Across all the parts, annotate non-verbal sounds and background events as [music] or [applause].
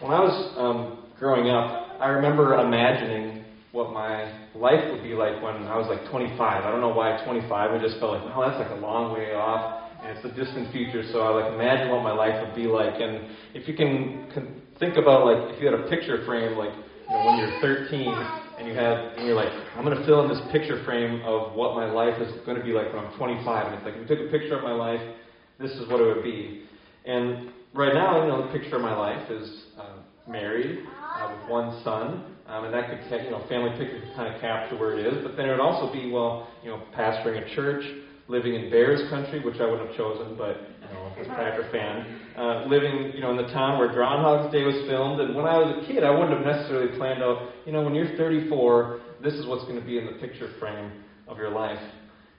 When I was um, growing up, I remember imagining what my life would be like when I was like 25. I don't know why 25. I just felt like, oh, that's like a long way off, and it's a distant future. So I like imagine what my life would be like. And if you can, can think about like if you had a picture frame, like you know, when you're 13 and you have, and you're like, I'm to fill in this picture frame of what my life is to be like when I'm 25. And it's like, if we took a picture of my life, this is what it would be. And right now, you know, the picture of my life is uh, married uh, with one son. Um, and that could, you know, family picture could kind of capture where it is. But then it would also be, well, you know, pastoring a church, living in Bears country, which I wouldn't have chosen, but you know, as a Packer fan, uh, living, you know, in the town where Groundhog's Day was filmed. And when I was a kid, I wouldn't have necessarily planned out, you know, when you're 34, this is what's going to be in the picture frame of your life.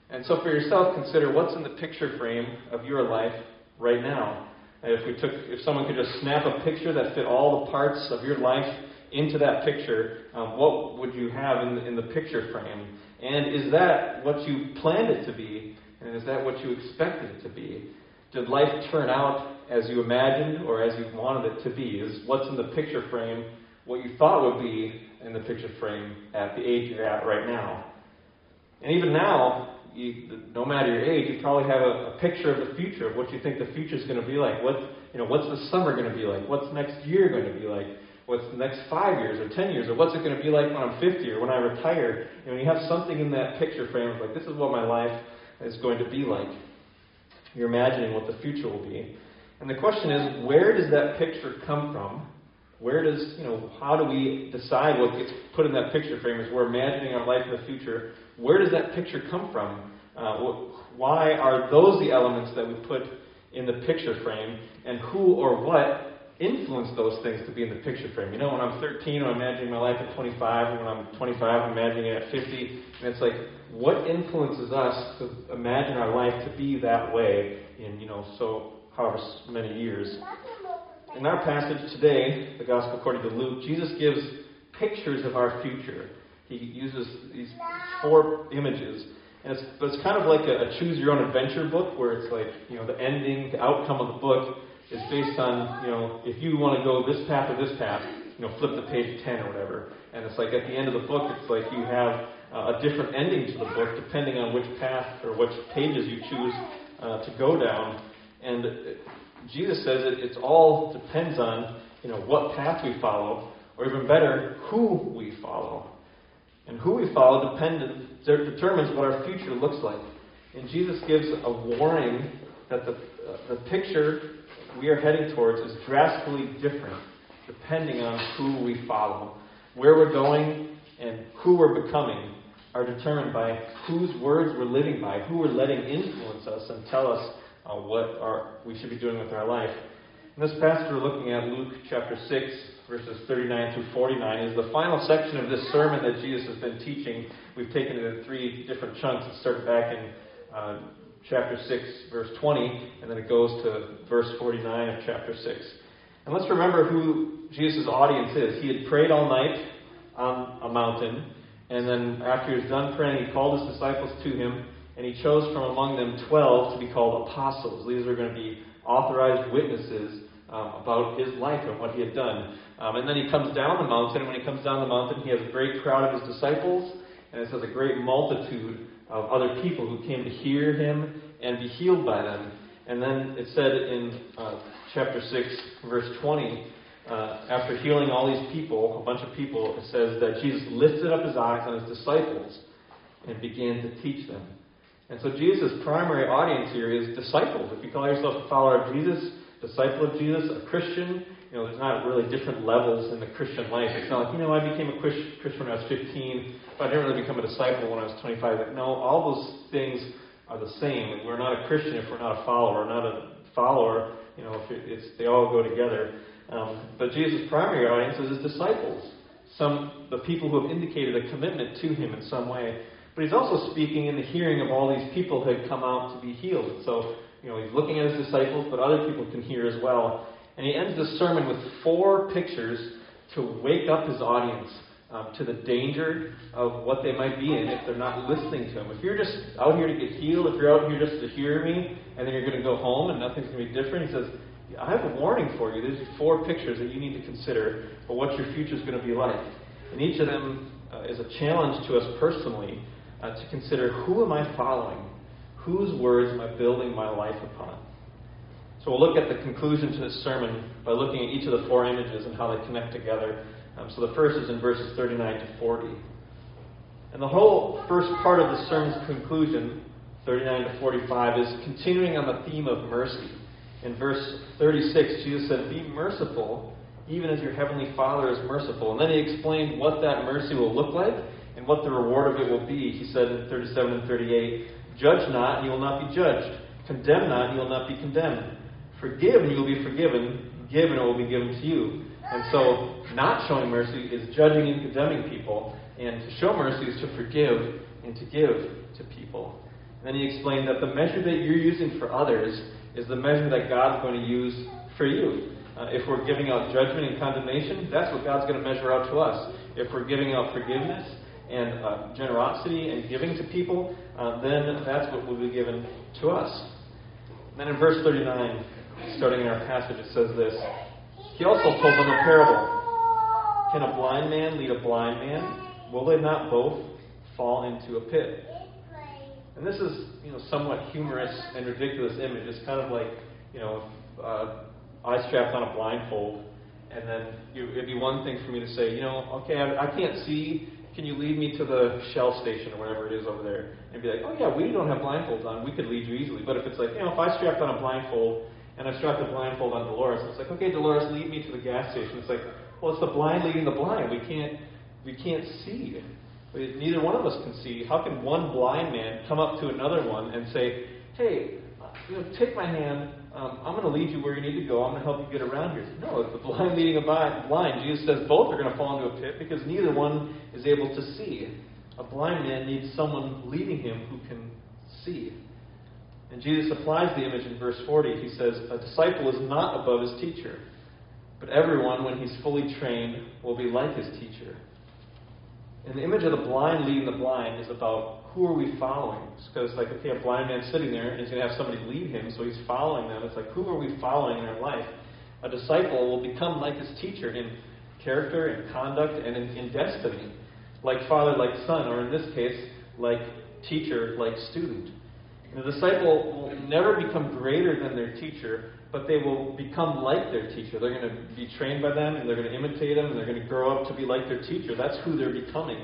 And so for yourself, consider what's in the picture frame of your life right now. If we took, if someone could just snap a picture that fit all the parts of your life into that picture, um, what would you have in in the picture frame? And is that what you planned it to be? And is that what you expected it to be? Did life turn out as you imagined or as you wanted it to be? Is what's in the picture frame what you thought would be in the picture frame at the age you're at right now? And even now, you, no matter your age, you probably have a, a, picture of the future of what you think the future is going to be like. What you know, what's the summer going to be like? What's next year going to be like? What's the next five years or ten years? Or what's it going to be like when I'm 50 or when I retire? You know, you have something in that picture frame of like, this is what my life is going to be like. You're imagining what the future will be. And the question is, where does that picture come from? Where does, you know, how do we decide what gets put in that picture frame as we're imagining our life in the future? Where does that picture come from? Uh, why are those the elements that we put in the picture frame? And who or what influence those things to be in the picture frame? You know, when I'm 13, I'm imagining my life at 25, and when I'm 25, I'm imagining it at 50. And it's like, what influences us to imagine our life to be that way in, you know, so however many years? In our passage today, the Gospel according to Luke, Jesus gives pictures of our future. He uses these four images. And it's, it's kind of like a, a choose your own adventure book where it's like, you know, the ending, the outcome of the book is based on, you know, if you want to go this path or this path, you know, flip the page 10 or whatever. And it's like at the end of the book, it's like you have uh, a different ending to the book depending on which path or which pages you choose uh, to go down. And Jesus says it it's all depends on, you know, what path we follow, or even better, who we follow. And who we follow dependent, determines what our future looks like. And Jesus gives a warning that the, uh, the picture we are heading towards is drastically different depending on who we follow. Where we're going and who we're becoming are determined by whose words we're living by, who we're letting influence us and tell us uh, what our, we should be doing with our life. In this passage we're looking at, Luke chapter 6, verses 39 through 49, is the final section of this sermon that Jesus has been teaching. We've taken it in three different chunks. It started back in uh, chapter 6, verse 20, and then it goes to verse 49 of chapter 6. And let's remember who Jesus' audience is. He had prayed all night on a mountain, and then after he was done praying, he called his disciples to him, and he chose from among them twelve to be called apostles. These are going to be authorized witnesses um, about his life and what he had done. Um, and then he comes down the mountain, and when he comes down the mountain, he has a great crowd of his disciples, and it says a great multitude of other people who came to hear him and be healed by them. And then it said in uh, chapter 6, verse 20, uh, after healing all these people, a bunch of people, it says that Jesus lifted up his eyes on his disciples and began to teach them. And so Jesus' primary audience here is disciples. If you call yourself a follower of Jesus, disciple of Jesus, a Christian, you know, there's not really different levels in the Christian life. It's not like, you know, I became a Christian when I was 15, but I didn't really become a disciple when I was 25. Like, no, all those things are the same. We're not a Christian if we're not a follower. Not a follower, you know, if it's, they all go together. Um, but Jesus' primary audience is his disciples, some the people who have indicated a commitment to him in some way. But he's also speaking in the hearing of all these people who had come out to be healed. So, you know, he's looking at his disciples, but other people can hear as well. And he ends the sermon with four pictures to wake up his audience um, to the danger of what they might be in if they're not listening to him. If you're just out here to get healed, if you're out here just to hear me, and then you're going to go home and nothing's going to be different, he says, I have a warning for you. There's four pictures that you need to consider for what your future is going to be like. And each of them uh, is a challenge to us personally uh, to consider who am I following? Whose words am I building my life upon? So we'll look at the conclusion to this sermon by looking at each of the four images and how they connect together. Um, so the first is in verses 39 to 40. And the whole first part of the sermon's conclusion, 39 to 45, is continuing on the theme of mercy. In verse 36, Jesus said, Be merciful, even as your heavenly Father is merciful. And then he explained what that mercy will look like and what the reward of it will be. He said in 37 and 38, Judge not, and you will not be judged. Condemn not, and you will not be condemned. Forgive, and you will be forgiven. Give, and it will be given to you. And so, not showing mercy is judging and condemning people. And to show mercy is to forgive and to give to people. And then he explained that the measure that you're using for others is the measure that God's going to use for you. Uh, if we're giving out judgment and condemnation, that's what God's going to measure out to us. If we're giving out forgiveness and uh, generosity and giving to people, uh, then that's what will be given to us. And then in verse 39, starting in our passage, it says this He also told them a parable. Can a blind man lead a blind man? Will they not both fall into a pit? And this is, you know, somewhat humorous and ridiculous image. It's kind of like, you know, uh, I strapped on a blindfold, and then you, it'd be one thing for me to say, you know, okay, I, I can't see. Can you lead me to the Shell station or whatever it is over there? And be like, oh yeah, we don't have blindfolds on. We could lead you easily. But if it's like, you know, if I strapped on a blindfold and I strapped a blindfold on Dolores, it's like, okay, Dolores, lead me to the gas station. It's like, well, it's the blind leading the blind. We can't, we can't see. Neither one of us can see. How can one blind man come up to another one and say, hey, you know, take my hand. Um, I'm going to lead you where you need to go. I'm going to help you get around here. No, it's the blind leading a blind. Jesus says both are going to fall into a pit because neither one is able to see. A blind man needs someone leading him who can see. And Jesus applies the image in verse 40. He says, A disciple is not above his teacher, but everyone, when he's fully trained, will be like his teacher. And the image of the blind leading the blind is about who are we following? Because, like, okay, a blind man sitting there and he's going to have somebody lead him, so he's following them. It's like, who are we following in our life? A disciple will become like his teacher in character and conduct and in, in destiny. Like father, like son, or in this case, like teacher, like student. And the disciple will never become greater than their teacher, but they will become like their teacher. They're going to be trained by them, and they're going to imitate them, and they're going to grow up to be like their teacher. That's who they're becoming.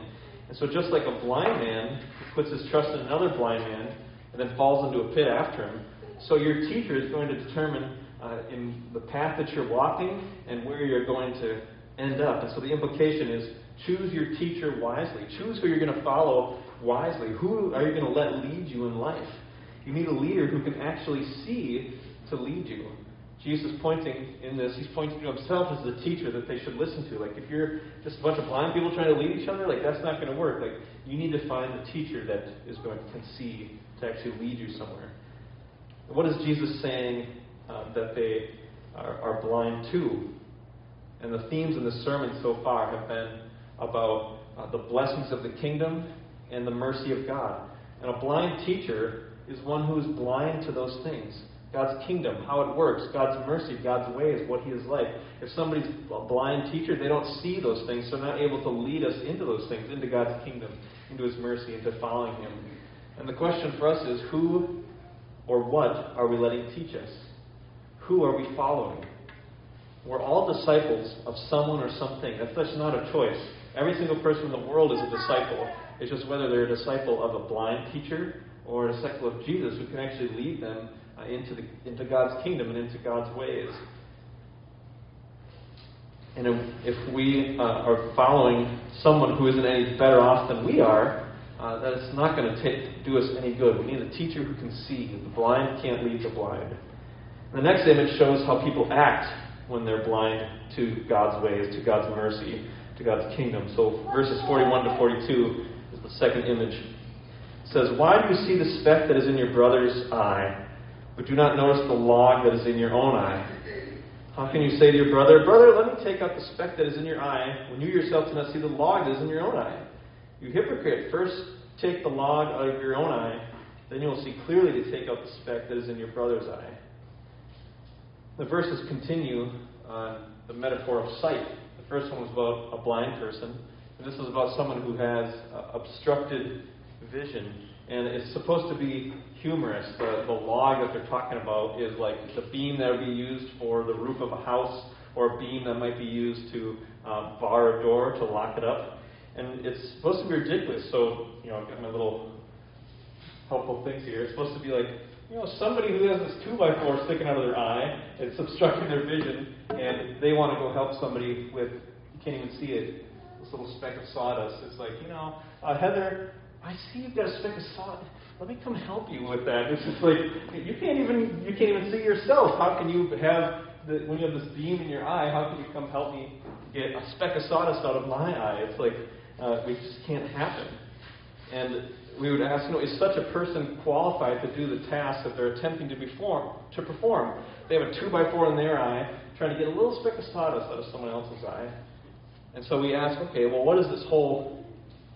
And so, just like a blind man puts his trust in another blind man and then falls into a pit after him, so your teacher is going to determine uh, in the path that you're walking and where you're going to end up. And so, the implication is choose your teacher wisely. Choose who you're going to follow wisely. Who are you going to let lead you in life? You need a leader who can actually see to lead you. Jesus is pointing in this, he's pointing to himself as the teacher that they should listen to. Like, if you're just a bunch of blind people trying to lead each other, like, that's not going to work. Like, you need to find the teacher that is going to see to actually lead you somewhere. what is Jesus saying uh, that they are, are blind to? And the themes in the sermon so far have been about uh, the blessings of the kingdom and the mercy of God. And a blind teacher is one who is blind to those things. God's kingdom, how it works, God's mercy, God's ways, what He is like. If somebody's a blind teacher, they don't see those things, so they're not able to lead us into those things, into God's kingdom, into His mercy, into following Him. And the question for us is who or what are we letting teach us? Who are we following? We're all disciples of someone or something. That's, that's not a choice. Every single person in the world is a disciple. It's just whether they're a disciple of a blind teacher or a disciple of Jesus who can actually lead them uh, into, the, into God's kingdom and into God's ways. And if we uh, are following someone who isn't any better off than we are, uh, not going to do us any good. We need a teacher who can see. The blind can't lead the blind. The next image shows how people act when they're blind to God's ways, to God's mercy, to God's kingdom. So verses 41 to 42 is the second image. It says, Why do you see the speck that is in your brother's eye? But do not notice the log that is in your own eye? How can you say to your brother, Brother, let me take out the speck that is in your eye, when you yourself do not see the log that is in your own eye? You hypocrite, first take the log out of your own eye, then you will see clearly to take out the speck that is in your brother's eye. the verses continue on the metaphor of sight. The first one was about a blind person, and this is about someone who has uh, obstructed vision. And it's supposed to be humorous. The, the log that they're talking about is like the beam that would be used for the roof of a house, or a beam that might be used to uh, bar a door to lock it up. And it's supposed to be ridiculous. So, you know, I've got my little helpful things here. It's supposed to be like, you know, somebody who has this two by four sticking out of their eye, it's [laughs] obstructing their vision, and they want to go help somebody with, you can't even see it, this little speck of sawdust. It's like, you know, uh, Heather, I see you've got a speck of sawdust. Let me come help you with that. It's just like you can't even you can't even see yourself. How can you have the, when you have this beam in your eye? How can you come help me get a speck of sawdust out of my eye? It's like uh, we just can't happen. And we would ask, you know, is such a person qualified to do the task that they're attempting to perform? To perform, they have a two by four in their eye, trying to get a little speck of sawdust out of someone else's eye. And so we ask, okay, well, what does this whole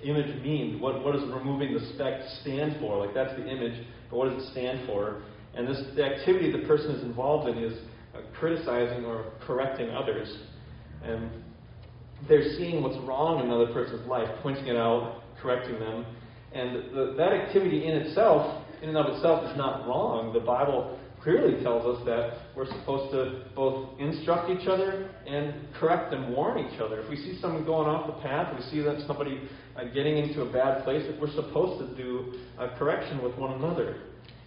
image mean? What, what does removing the speck stand for? Like, that's the image, but what does it stand for? And this, the activity the person is involved in is uh, criticizing or correcting others. And they're seeing what's wrong in another person's life, pointing it out, correcting them. And the, that activity in itself, in and of itself, is not wrong. The Bible clearly tells us that we're supposed to both instruct each other and correct and warn each other. If we see someone going off the path, we see that somebody uh, getting into a bad place, we're supposed to do a correction with one another.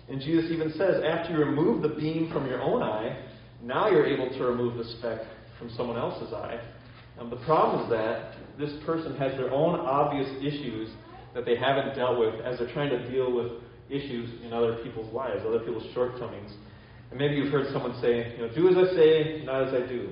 And Jesus even says, after you remove the beam from your own eye, now you're able to remove the speck from someone else's eye. And the problem is that this person has their own obvious issues that they haven't dealt with as they're trying to deal with issues in other people's lives, other people's shortcomings. And maybe you've heard someone say, you know, do as I say, not as I do.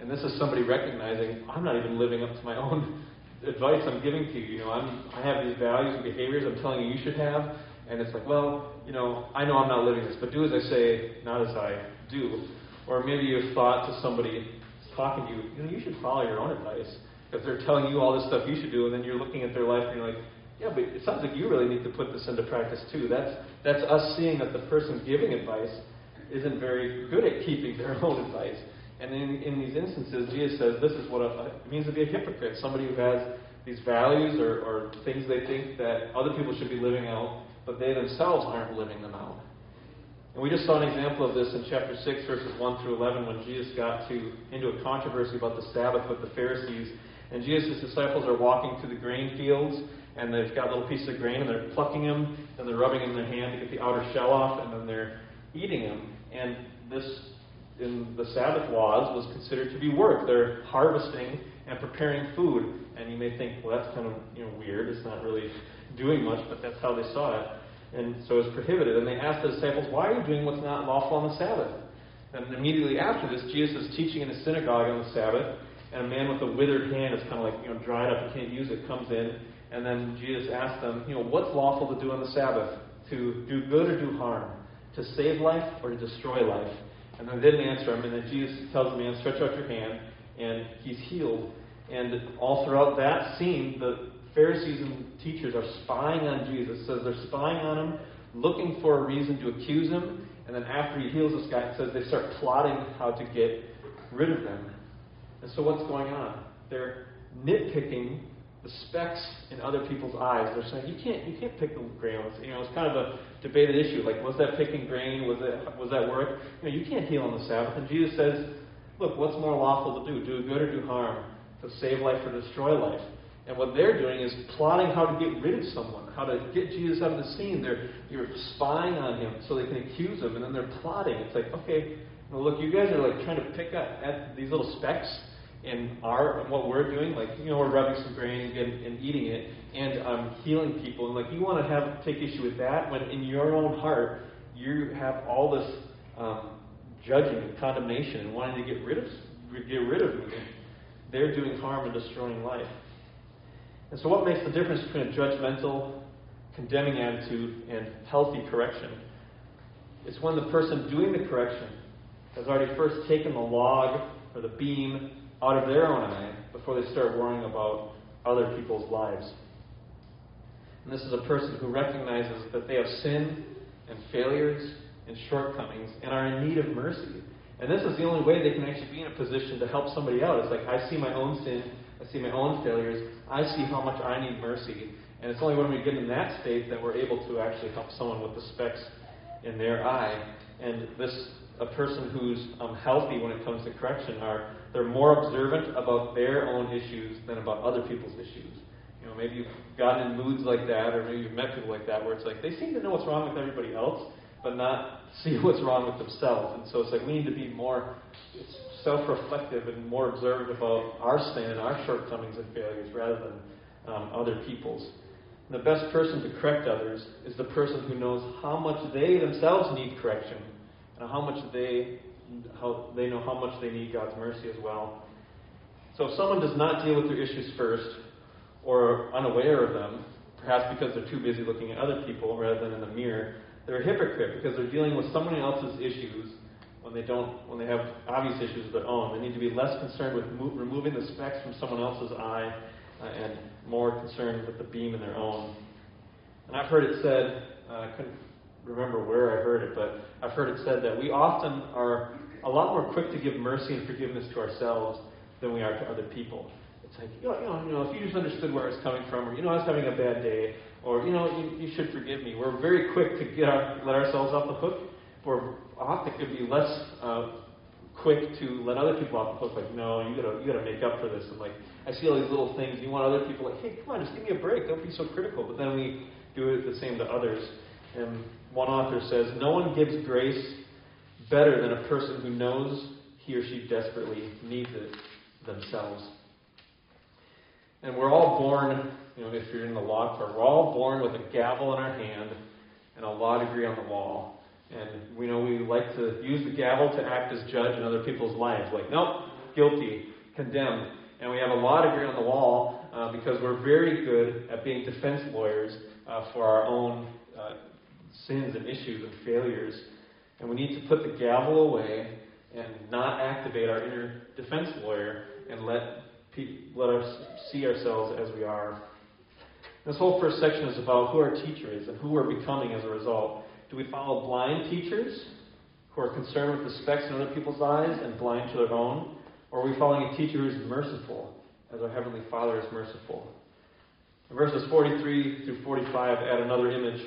And this is somebody recognizing, I'm not even living up to my own [laughs] advice I'm giving to you. You know, I'm, I have these values and behaviors I'm telling you you should have. And it's like, well, you know, I know I'm not living this, but do as I say, not as I do. Or maybe you've thought to somebody talking to you, you know, you should follow your own advice. Because they're telling you all this stuff you should do, and then you're looking at their life and you're like, yeah, but it sounds like you really need to put this into practice too. That's, that's us seeing that the person giving advice isn't very good at keeping their own advice. And in, in these instances, Jesus says this is what a, it means to be a hypocrite somebody who has these values or, or things they think that other people should be living out, but they themselves aren't living them out. And we just saw an example of this in chapter 6, verses 1 through 11, when Jesus got to into a controversy about the Sabbath with the Pharisees. And Jesus' disciples are walking through the grain fields, and they've got little pieces of grain, and they're plucking them, and they're rubbing them in their hand to get the outer shell off, and then they're eating them. And this, in the Sabbath laws, was considered to be work. They're harvesting and preparing food. And you may think, well, that's kind of you know weird. It's not really [laughs] doing much, but that's how they saw it. And so it's prohibited. And they asked the disciples, why are you doing what's not lawful on the Sabbath? And immediately after this, Jesus is teaching in a synagogue on the Sabbath, and a man with a withered hand is kind of like, you know, dried up, he can't use it, comes in, and then Jesus asks them, you know, what's lawful to do on the Sabbath? To do good or do harm? To save life or to destroy life? And then they didn't answer him, and then Jesus tells the man, stretch out your hand, and he's healed. And all throughout that scene, the Pharisees and teachers are spying on Jesus. Says they're spying on him, looking for a reason to accuse him, and then after he heals this guy, it says they start plotting how to get rid of them. And so what's going on? They're nitpicking the specks in other people's eyes. They're saying you can't you can't pick the grain. You know, it's kind of a debated issue. Like, was that picking grain? Was it was that work? You know, you can't heal on the Sabbath. And Jesus says, look, what's more lawful to do? Do good or do harm? To save life or destroy life? And what they're doing is plotting how to get rid of someone, how to get Jesus out of the scene. They're you're spying on him so they can accuse him, and then they're plotting. It's like, okay, well, look, you guys are like trying to pick at, at these little specks in our what we're doing, like you know, we're rubbing some grain and, and eating it, and um, healing people, and like you want to have take issue with that when in your own heart you have all this um, judging and condemnation and wanting to get rid of get rid of me. They're doing harm and destroying life. And so, what makes the difference between a judgmental, condemning attitude and healthy correction? It's when the person doing the correction has already first taken the log or the beam out of their own eye before they start worrying about other people's lives. And this is a person who recognizes that they have sin and failures and shortcomings and are in need of mercy. And this is the only way they can actually be in a position to help somebody out. It's like, I see my own sin, I see my own failures, I see how much I need mercy. And it's only when we get in that state that we're able to actually help someone with the specks in their eye. And this, a person who's um, healthy when it comes to correction, are they're more observant about their own issues than about other people's issues. You know, maybe you've gotten in moods like that, or maybe you've met people like that, where it's like they seem to know what's wrong with everybody else, but not [laughs] see what's wrong with themselves. And so it's like we need to be more self-reflective and more observant about our sin and our shortcomings and failures rather than um, other people's. And the best person to correct others is the person who knows how much they themselves need correction and how much they how they know how much they need God's mercy as well. So if someone does not deal with their issues first, or unaware of them, perhaps because they're too busy looking at other people rather than in the mirror, they're a hypocrite because they're dealing with someone else's issues when they don't when they have obvious issues of their own. They need to be less concerned with mo- removing the specks from someone else's eye uh, and more concerned with the beam in their own. And I've heard it said, uh, remember where I heard it, but I've heard it said that we often are a lot more quick to give mercy and forgiveness to ourselves than we are to other people. It's like, you know, you know, if you just understood where I was coming from, or, you know, I was having a bad day, or, you know, you, you should forgive me. We're very quick to get our, let ourselves off the hook. We're often could be less uh, quick to let other people off the hook. Like, no, you gotta, you gotta make up for this. And like, I see all these little things. You want other people like, hey, come on, just give me a break. Don't be so critical. But then we do it the same to others. And one author says, no one gives grace better than a person who knows he or she desperately needs it themselves. And we're all born, you know, if you're in the law part, we're all born with a gavel in our hand and a law degree on the wall. And we know we like to use the gavel to act as judge in other people's lives. Like, nope, guilty, condemned. And we have a law degree on the wall uh, because we're very good at being defense lawyers uh, for our own sins and issues and failures. And we need to put the gavel away and not activate our inner defense lawyer and let let us see ourselves as we are. This whole first section is about who our teacher is and who we're becoming as a result. Do we follow blind teachers who are concerned with the specks in other people's eyes and blind to their own? Or are we following a teacher who is merciful, as our Heavenly Father is merciful? In verses 43 through 45 add another image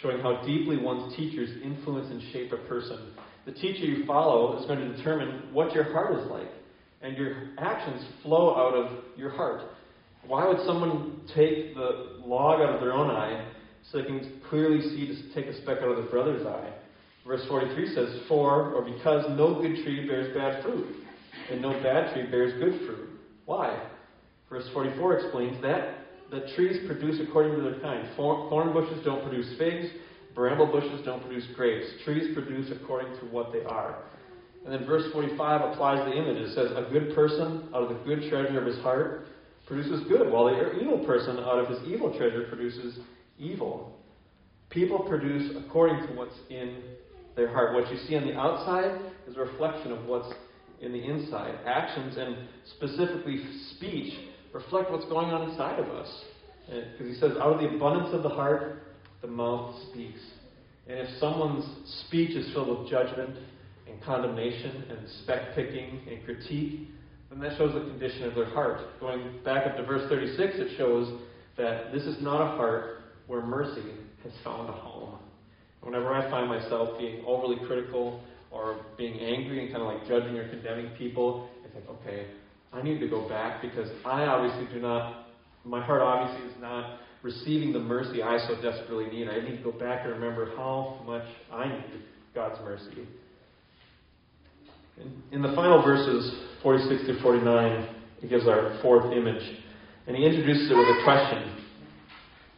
showing how deeply one's teachers influence and shape a person. The teacher you follow is going to determine what your heart is like and your actions flow out of your heart. Why would someone take the log out of their own eye so they can clearly see to take a speck out of their brother's eye? Verse 43 says, For or because no good tree bears bad fruit, and no bad tree bears good fruit. Why? Verse 44 explains that the trees produce according to their kind. Thorn bushes don't produce figs, bramble bushes don't produce grapes. Trees produce according to what they are. And then verse 45 applies the image. It says, A good person out of the good treasure of his heart produces good, while the evil person out of his evil treasure produces evil. People produce according to what's in their heart. What you see on the outside is a reflection of what's in the inside. Actions and specifically speech reflect what's going on inside of us. Because he says, out of the abundance of the heart, the mouth speaks. And if someone's speech is filled with judgment, and condemnation and speck picking and critique, then that shows the condition of their heart. Going back up to verse 36, it shows that this is not a heart where mercy has found a home. Whenever I find myself being overly critical or being angry and kind of like judging or condemning people, it's like, okay, I need to go back because I obviously do not, my heart obviously is not receiving the mercy I so desperately need. I need to go back and remember how much I need God's mercy. In, the final verses, 46 to 49, he gives our fourth image. And he introduces it with a question.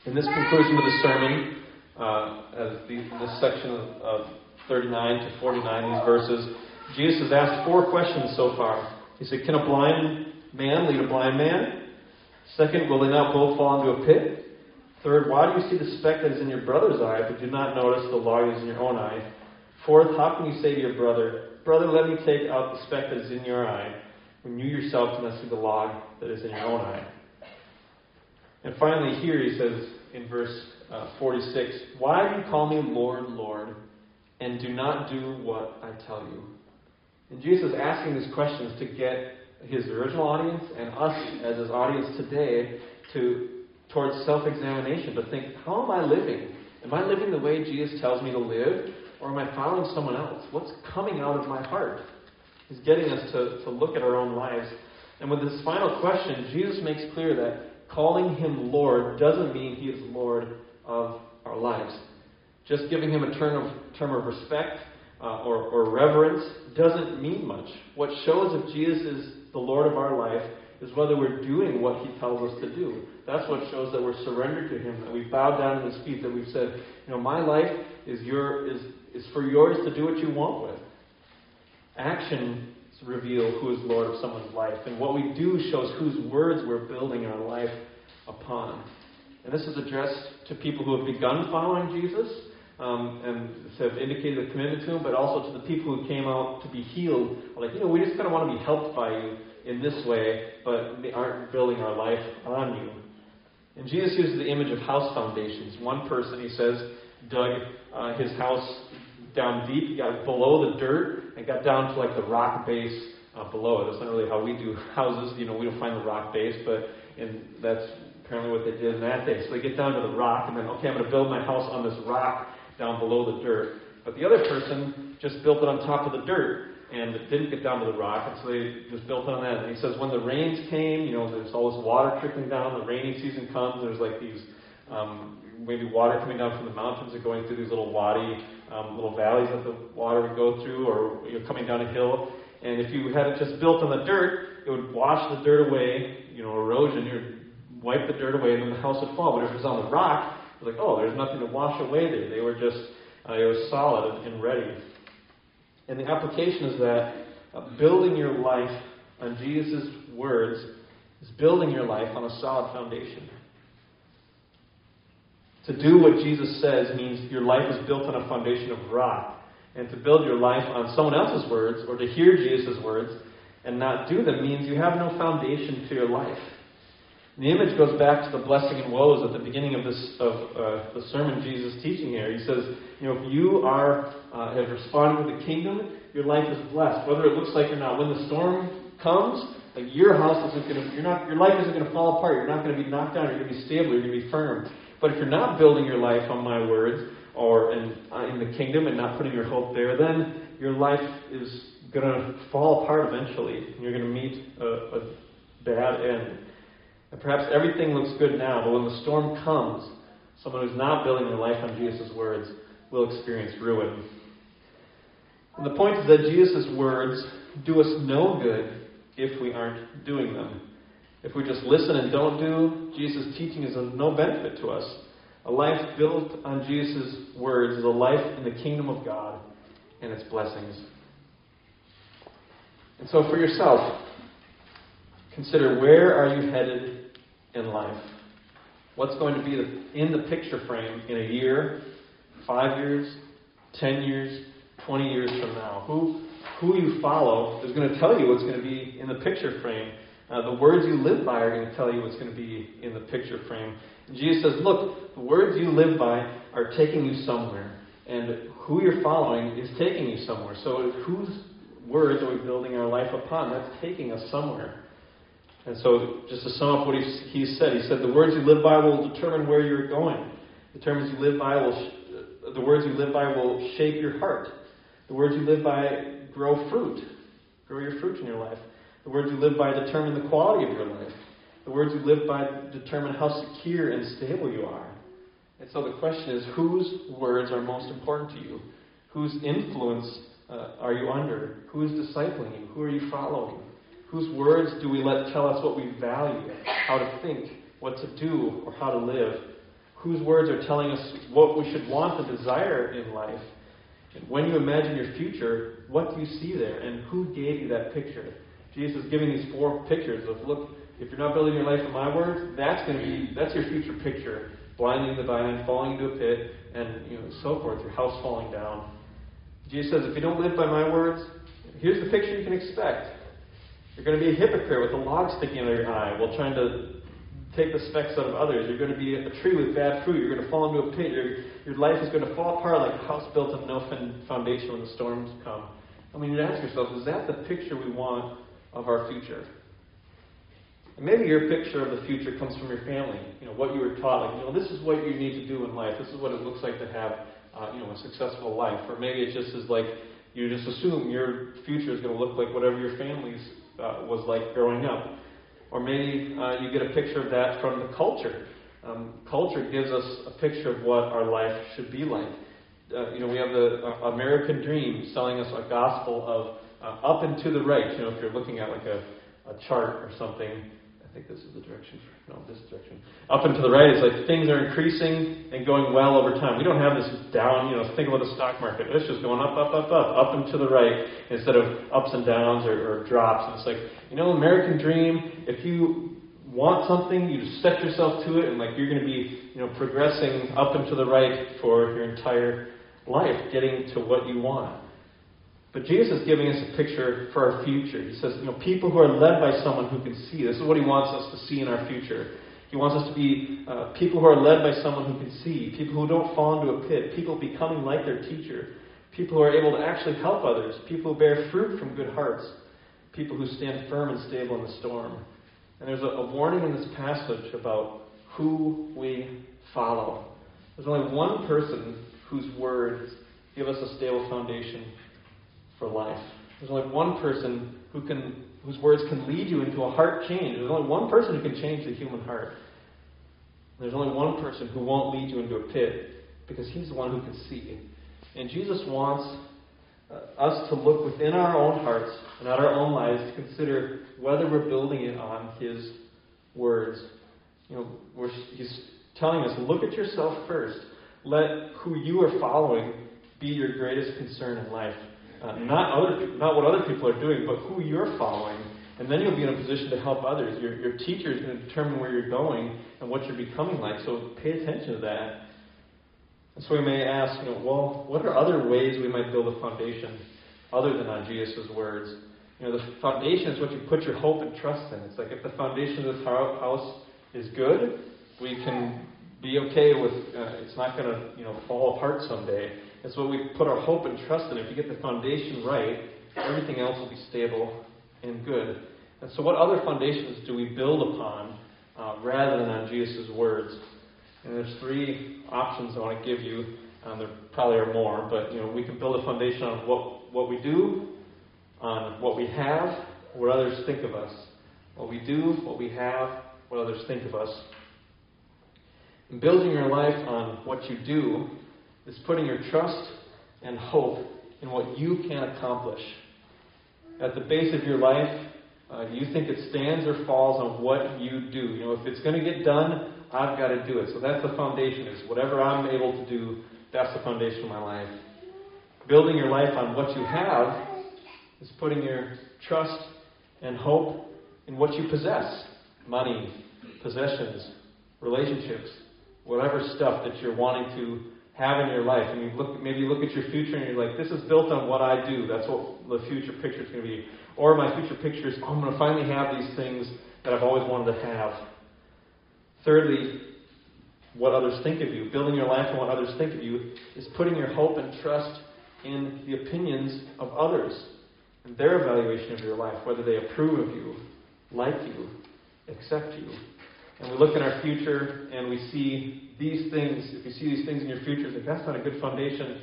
In this conclusion of the sermon, uh, the, this section of, of 39 to 49, these verses, Jesus has asked four questions so far. He said, Can a blind man lead a blind man? Second, will they not both fall into a pit? Third, why do you see the speck that is in your brother's eye, but do not notice the log that is in your own eye? Fourth, how can you say to your brother, Brother, let me take out the speck that is in your eye, when you yourself do not see the log that is in your own eye. And finally, here he says in verse uh, 46 Why do you call me Lord, Lord, and do not do what I tell you? And Jesus is asking these questions to get his original audience and us as his audience today to towards self-examination, to think, how am I living? Am I living the way Jesus tells me to live? Or am I following someone else? What's coming out of my heart? He's getting us to, to look at our own lives. And with this final question, Jesus makes clear that calling him Lord doesn't mean he is Lord of our lives. Just giving him a term of, term of respect uh, or, or reverence doesn't mean much. What shows if Jesus is the Lord of our life is whether we're doing what he tells us to do. That's what shows that we're surrendered to him, that we bow down at his feet, that we've said, you know, my life is your is is for yours to do what you want with. Actions reveal who is Lord of someone's life, and what we do shows whose words we're building our life upon. And this is addressed to people who have begun following Jesus um, and have indicated a commitment to Him, but also to the people who came out to be healed. Like, you know, we just kind of want to be helped by you in this way, but we aren't building our life on you. And Jesus uses the image of house foundations. One person, he says, dug uh, his house down deep. Got below the dirt and got down to like the rock base uh, below it. That's not really how we do [laughs] houses. You know, we don't find the rock base, but and that's apparently what they did in that day. So they get down to the rock and then, okay, I'm going to build my house on this rock down below the dirt. But the other person just built it on top of the dirt and it didn't get down to the rock, and so they just built it on that. And he says, when the rains came, you know, there's all this water trickling down. The rainy season comes. There's like these um, maybe water coming down from the mountains and going through these little wadi, um, little valleys that the water would go through, or you know, coming down a hill. And if you had it just built on the dirt, it would wash the dirt away, you know, erosion, you'd wipe the dirt away, and then the house would fall. But if it was on the rock, it was like, oh, there's nothing to wash away there. They were just, uh, it was solid and ready. And the application is that uh, building your life on Jesus' words is building your life on a solid foundation. To do what Jesus says means your life is built on a foundation of rock. And to build your life on someone else's words or to hear Jesus' words and not do them means you have no foundation to your life. The image goes back to the blessing and woes at the beginning of this of uh, the sermon Jesus teaching here. He says, you know, if you are uh, have responded to the kingdom, your life is blessed, whether it looks like or not. When the storm comes, like your house isn't going to, you're not, your life isn't going to fall apart. You're not going to be knocked down. You're going to be stable. You're going to be firm. But if you're not building your life on my words or in, uh, in the kingdom and not putting your hope there, then your life is going to fall apart eventually. You're going to meet a, a bad end. And perhaps everything looks good now, but when the storm comes, someone who's not building their life on Jesus' words will experience ruin. And the point is that Jesus' words do us no good if we aren't doing them. If we just listen and don't do, Jesus' teaching is of no benefit to us. A life built on Jesus' words is a life in the kingdom of God and its blessings. And so for yourself, consider where are you headed in life? What's going to be the, in the picture frame in a year, five years, ten years, twenty years from now? Who, who you follow is going to tell you what's going to be in the picture frame. Uh, the words you live by are going to tell you what's going to be in the picture frame. And Jesus says, Look, the words you live by are taking you somewhere. And who you're following is taking you somewhere. So, whose words are we building our life upon? That's taking us somewhere. And so, just to sum up what he, he said, he said, The words you live by will determine where you're going. The terms you live by will, sh- the words you live by will shape your heart. The words you live by grow fruit, grow your fruit in your life. The words you live by determine the quality of your life. The words you live by determine how secure and stable you are. And so the question is whose words are most important to you? Whose influence uh, are you under? Who is discipling you? Who are you following? Whose words do we let tell us what we value, how to think, what to do, or how to live? Whose words are telling us what we should want and desire in life? And when you imagine your future, what do you see there? And who gave you that picture? Jesus is giving these four pictures of look, if you're not building your life on my words, that's going to be that's your future picture. Blinding the blind, falling into a pit, and you know so forth. Your house falling down. Jesus says, if you don't live by my words, here's the picture you can expect. You're going to be a hypocrite with a log sticking of your eye while trying to take the specks out of others. You're going to be a tree with bad fruit. You're going to fall into a pit. Your, your life is going to fall apart like a house built on no foundation when the storms come. And we need to ask ourselves, is that the picture we want of our future? And maybe your picture of the future comes from your family. You know, what you were taught, like, you know, this is what you need to do in life. This is what it looks like to have, uh, you know, a successful life. Or maybe it just is like you just assume your future is going to look like whatever your family's uh, was like growing up. Or maybe uh, you get a picture of that from the culture. Um, culture gives us a picture of what our life should be like. Uh, you know, we have the uh, American dream selling us a gospel of uh, up and to the right. You know, if you're looking at like a, a chart or something, think this is the direction. No, this direction. Up and to the right, it's like things are increasing and going well over time. We don't have this down. You know, think about the stock market. It's just going up, up, up, up, up and to the right instead of ups and downs or, or drops. And it's like, you know, American dream. If you want something, you just set yourself to it, and like you're going to be, you know, progressing up and to the right for your entire life, getting to what you want. But Jesus is giving us a picture for our future. He says, you know, people who are led by someone who can see. This is what he wants us to see in our future. He wants us to be uh, people who are led by someone who can see, people who don't fall into a pit, people becoming like their teacher, people who are able to actually help others, people who bear fruit from good hearts, people who stand firm and stable in the storm. And there's a, a warning in this passage about who we follow. There's only one person whose words give us a stable foundation for life. There's only one person who can, whose words can lead you into a heart change. There's only one person who can change the human heart. There's only one person who won't lead you into a pit because he's the one who can see. And Jesus wants uh, us to look within our own hearts and at our own lives to consider whether we're building it on His words. You know, He's telling us, look at yourself first. Let who you are following be your greatest concern in life. Uh, not other, not what other people are doing, but who you're following. And then you'll be in a position to help others. Your, your teacher is going to determine where you're going and what you're becoming like. So pay attention to that. And so we may ask, you know, well, what are other ways we might build a foundation other than on Jesus' words? You know, the foundation is what you put your hope and trust in. It's like if the foundation of this house is good, we can be okay with uh, it's not going to you know fall apart someday. It's what we put our hope and trust in. If you get the foundation right, everything else will be stable and good. And so, what other foundations do we build upon uh, rather than on Jesus' words? And there's three options I want to give you. Um, there probably are more, but you know we can build a foundation on what what we do, on what we have, what others think of us. What we do, what we have, what others think of us. And building your life on what you do is putting your trust and hope in what you can accomplish. At the base of your life, uh, you think it stands or falls on what you do. You know, if it's going to get done, I've got to do it. So that's the foundation. Is whatever I'm able to do, that's the foundation of my life. Building your life on what you have is putting your trust and hope in what you possess money, possessions, relationships, whatever stuff that you're wanting to have in your life. And you look, maybe you look at your future and you're like, this is built on what I do. That's what the future picture is going to be. Or my future picture is, oh, I'm going to finally have these things that I've always wanted to have. Thirdly, what others think of you. Building your life on what others think of you is putting your hope and trust in the opinions of others and their evaluation of your life, whether they approve of you, like you, accept you. And we look in our future and we see these things, if you see these things in your future, that's not a good foundation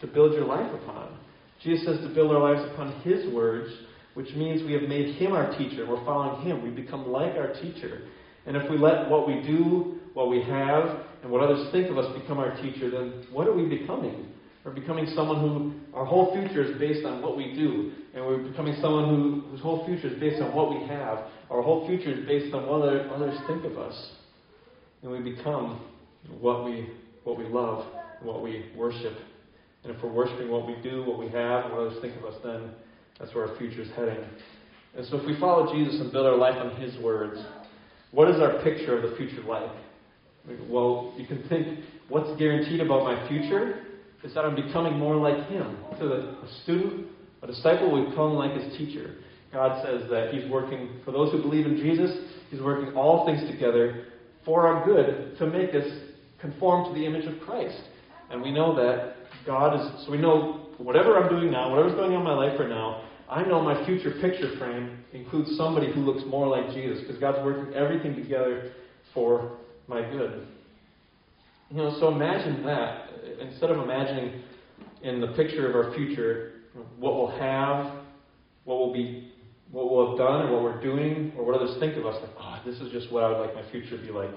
to build your life upon. Jesus says to build our lives upon His words, which means we have made Him our teacher. We're following Him. We become like our teacher. And if we let what we do, what we have, and what others think of us become our teacher, then what are we becoming? We're becoming someone who our whole future is based on what we do, and we're becoming someone who, whose whole future is based on what we have. Our whole future is based on what other, others think of us, and we become what we what we love, what we worship. And if we're worshiping what we do, what we have, what others think of us, then that's where our future is heading. And so, if we follow Jesus and build our life on His words, what is our picture of the future like? Well, you can think, what's guaranteed about my future? Is that I'm becoming more like Him. So a student, a disciple will become like his teacher. God says that He's working, for those who believe in Jesus, He's working all things together for our good to make us conform to the image of Christ. And we know that God is, so we know whatever I'm doing now, whatever's going on in my life right now, I know my future picture frame includes somebody who looks more like Jesus because God's working everything together for my good. You know, so imagine that. Instead of imagining in the picture of our future what we'll have, what we'll be, what we'll have done, or what we're doing, or what others think of us, like, oh, this is just what I would like my future to be like.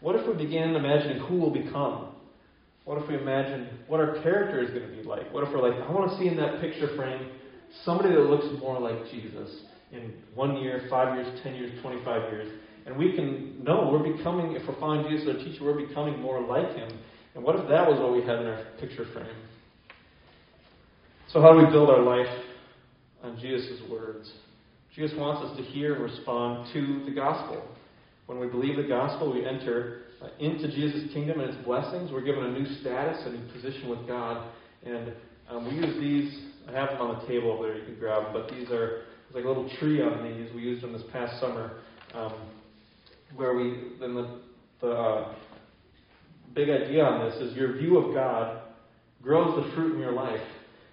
What if we begin imagining who we'll become? What if we imagine what our character is going to be like? What if we're like, I want to see in that picture frame somebody that looks more like Jesus in one year, five years, ten years, 25 years. And we can know we're becoming, if we're following Jesus our teacher, we're becoming more like him. And what if that was what we had in our picture frame? So, how do we build our life on Jesus' words? Jesus wants us to hear and respond to the gospel. When we believe the gospel, we enter uh, into Jesus' kingdom and its blessings. We're given a new status, and a new position with God. And um, we use these, I have them on the table over there, you can grab them, but these are, like a little tree on these. We used them this past summer, um, where we, then the, the uh, big idea on this is your view of God grows the fruit in your life.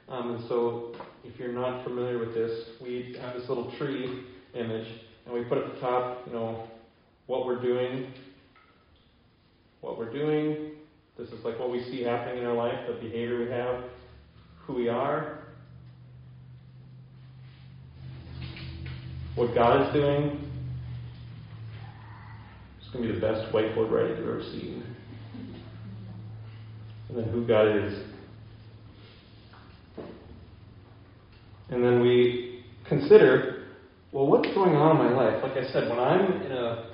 Um, and so, if you're not familiar with this, we have this little tree image, and we put at the top, you know, what we're doing, what we're doing. This is like what we see happening in our life, the behavior we have, who we are, what God is doing. It's going to be the best whiteboard writing you've ever seen. And then who God is. And then we consider, well, what's going on in my life? Like I said, when I'm in a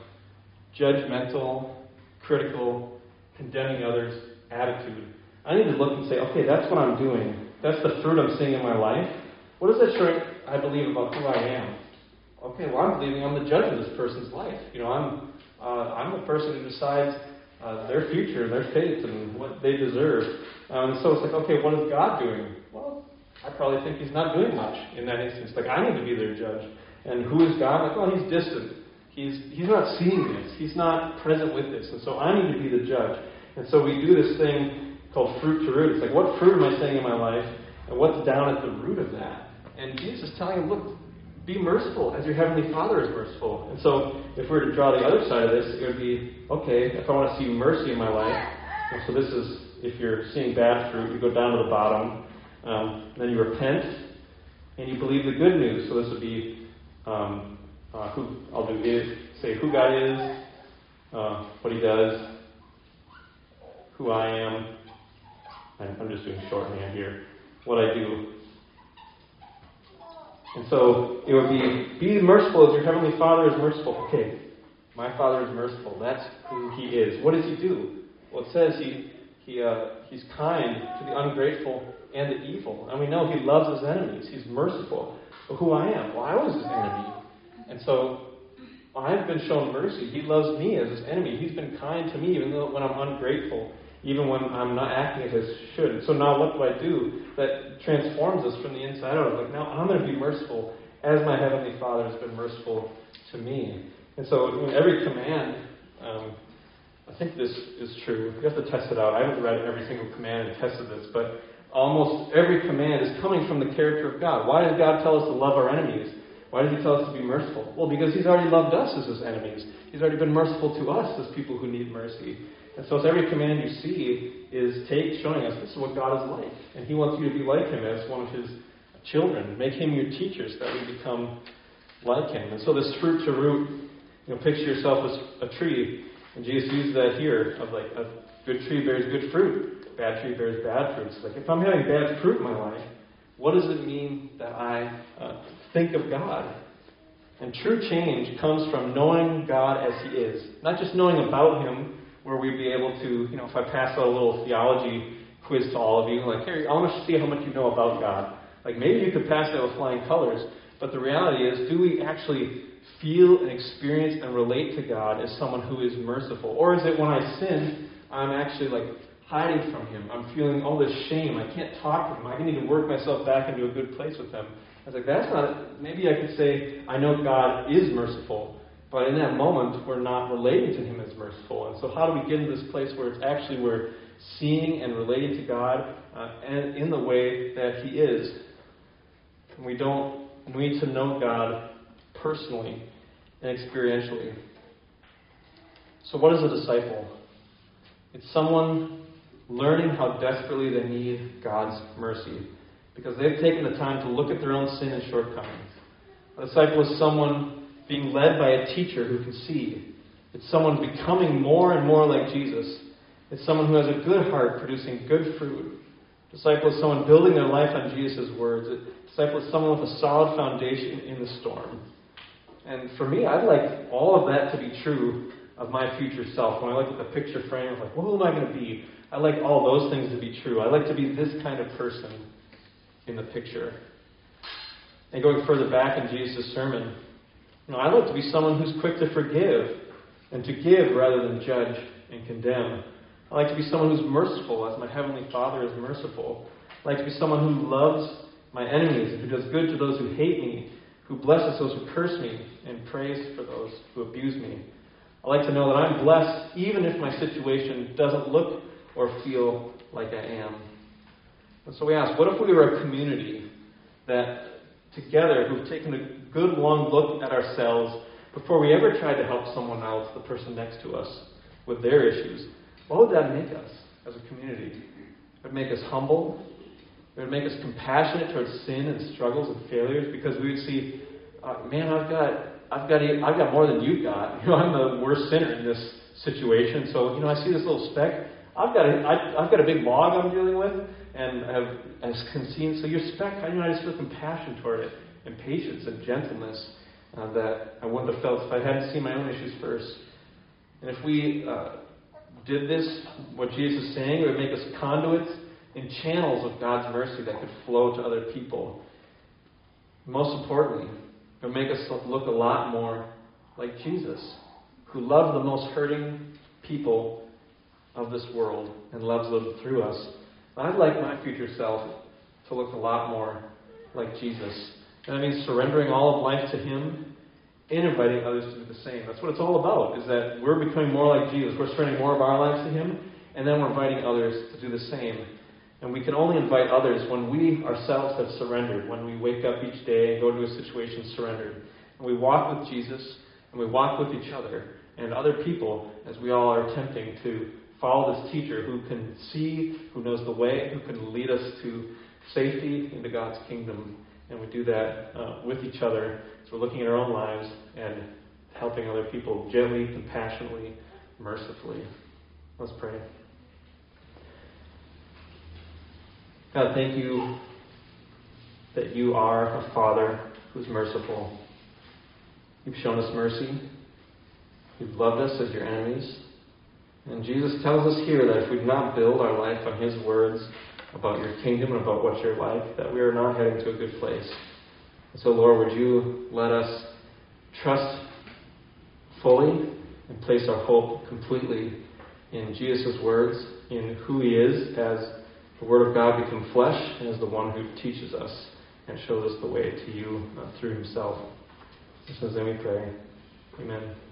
judgmental, critical, condemning others attitude, I need to look and say, okay, that's what I'm doing. That's the fruit I'm seeing in my life. What does that show I believe about who I am? Okay, well, I'm believing I'm the judge of this person's life. You know, I'm uh, I'm the person who decides uh, their future, and their fate, and what they deserve. Um, so it's like, okay, what is God doing? Well, I probably think He's not doing much in that instance. Like, I need to be their judge. And who is God? Like, well, He's distant. He's, he's not seeing this. He's not present with this. And so I need to be the judge. And so we do this thing called fruit to root. It's like, what fruit am I saying in my life? And what's down at the root of that? And Jesus is telling him, look, be merciful as your heavenly Father is merciful. And so if we were to draw the other side of this, it would be, okay, if I want to see mercy in my life, and so this is, if you're seeing bad fruit, you go down to the bottom, um, then you repent, and you believe the good news. So this would be um, uh, who I'll do is say who God is, uh, what He does, who I am. I'm just doing shorthand here. What I do. And so it would be be merciful as your heavenly Father is merciful. Okay, my Father is merciful. That's who He is. What does He do? Well, it says He He uh, He's kind to the ungrateful and the evil, and we know He loves His enemies. He's merciful. But who I am? Well, I was His enemy. And so I've been shown mercy. He loves me as his enemy. He's been kind to me even though when I'm ungrateful, even when I'm not acting as I should. So now what do I do that transforms us from the inside out? Like now I'm going to be merciful as my heavenly Father has been merciful to me. And so every command, um, I think this is true. You have to test it out. I haven't read every single command and tested this, but almost every command is coming from the character of God. Why does God tell us to love our enemies? Why does he tell us to be merciful? Well, because he's already loved us as his enemies. He's already been merciful to us as people who need mercy. And so every command you see is take showing us this is what God is like. And he wants you to be like him as one of his children. Make him your teacher so that we become like him. And so this fruit to root, you know, picture yourself as a tree. And Jesus uses that here of like a good tree bears good fruit. Bad tree bears bad fruit. Like if I'm having bad fruit in my life, what does it mean that I uh, think of God? And true change comes from knowing God as He is. Not just knowing about Him, where we'd be able to, you know, if I pass out a little theology quiz to all of you, like, here, I want to see how much you know about God. Like, maybe you could pass that with flying colors, but the reality is, do we actually feel and experience and relate to God as someone who is merciful? Or is it when I sin, I'm actually like hiding from him. I'm feeling all this shame. I can't talk to him. I need to work myself back into a good place with him. I was like, that's not, maybe I could say, I know God is merciful, But in that moment, we're not relating to Him as merciful. And so, how do we get into this place where it's actually we're seeing and relating to God uh, and in the way that He is? And we don't need to know God personally and experientially. So, what is a disciple? It's someone learning how desperately they need God's mercy because they've taken the time to look at their own sin and shortcomings. A disciple is someone being led by a teacher who can see. It's someone becoming more and more like Jesus. It's someone who has a good heart producing good fruit. Disciple is someone building their life on Jesus' words. Disciple is someone with a solid foundation in the storm. And for me, I'd like all of that to be true of my future self. When I look at the picture frame of like, well, who am I going to be? I like all those things to be true. I like to be this kind of person in the picture. And going further back in Jesus' sermon, know, I like to be someone who's quick to forgive and to give rather than judge and condemn. I like to be someone who's merciful as my Heavenly Father is merciful. I like to be someone who loves my enemies, and who does good to those who hate me, who blesses those who curse me, and prays for those who abuse me. I like to know that I'm blessed even if my situation doesn't look or feel like I am. And so we ask, what if we were a community that together who've taken a good long look at ourselves before we ever tried to help someone else, the person next to us, with their issues? What would that make us as a community? It would make us humble. It would make us compassionate towards sin and struggles and failures because we would see, uh, man, I've got I've got I've got more than you've got. [laughs] You know, I'm the worst sinner in this situation. So you know, I see this little speck. I've got a I, I've got a big log I'm dealing with, and I've as seen. So your speck, I you know I just feel compassion toward it, and patience and gentleness uh, that I wouldn't have felt if I hadn't seen my own issues first. And if we uh, did this, what Jesus is saying, it would make us conduits and channels of God's mercy that could flow to other people. Most importantly, it would make us look a lot more like Jesus, who loved the most hurting people of this world and loves them through us. I'd like my future self to look a lot more like Jesus. And that means surrendering all of life to Him and inviting others to do the same. That's what it's all about, is that we're becoming more like Jesus. We're surrendering more of our lives to Him, and then we're inviting others to do the same. And we can only invite others when we ourselves have surrendered, when we wake up each day and go to a situation surrendered. And we walk with Jesus, and we walk with each other and other people as we all are attempting to follow this teacher who can see, who knows the way, who can lead us to safety into God's kingdom. And we do that uh, with each other as we're looking at our own lives and helping other people gently, compassionately, mercifully. Let's pray. God, thank you that you are a Father who's merciful. You've shown us mercy. You've loved us as your enemies. And Jesus tells us here that if we do not build our life on His words about your kingdom and about what you're like, that we are not heading to a good place. And so, Lord, would you let us trust fully and place our hope completely in Jesus' words, in who He is as the Word of God become flesh and as the one who teaches us and shows us the way to you uh, through Himself. In His name we pray. Amen.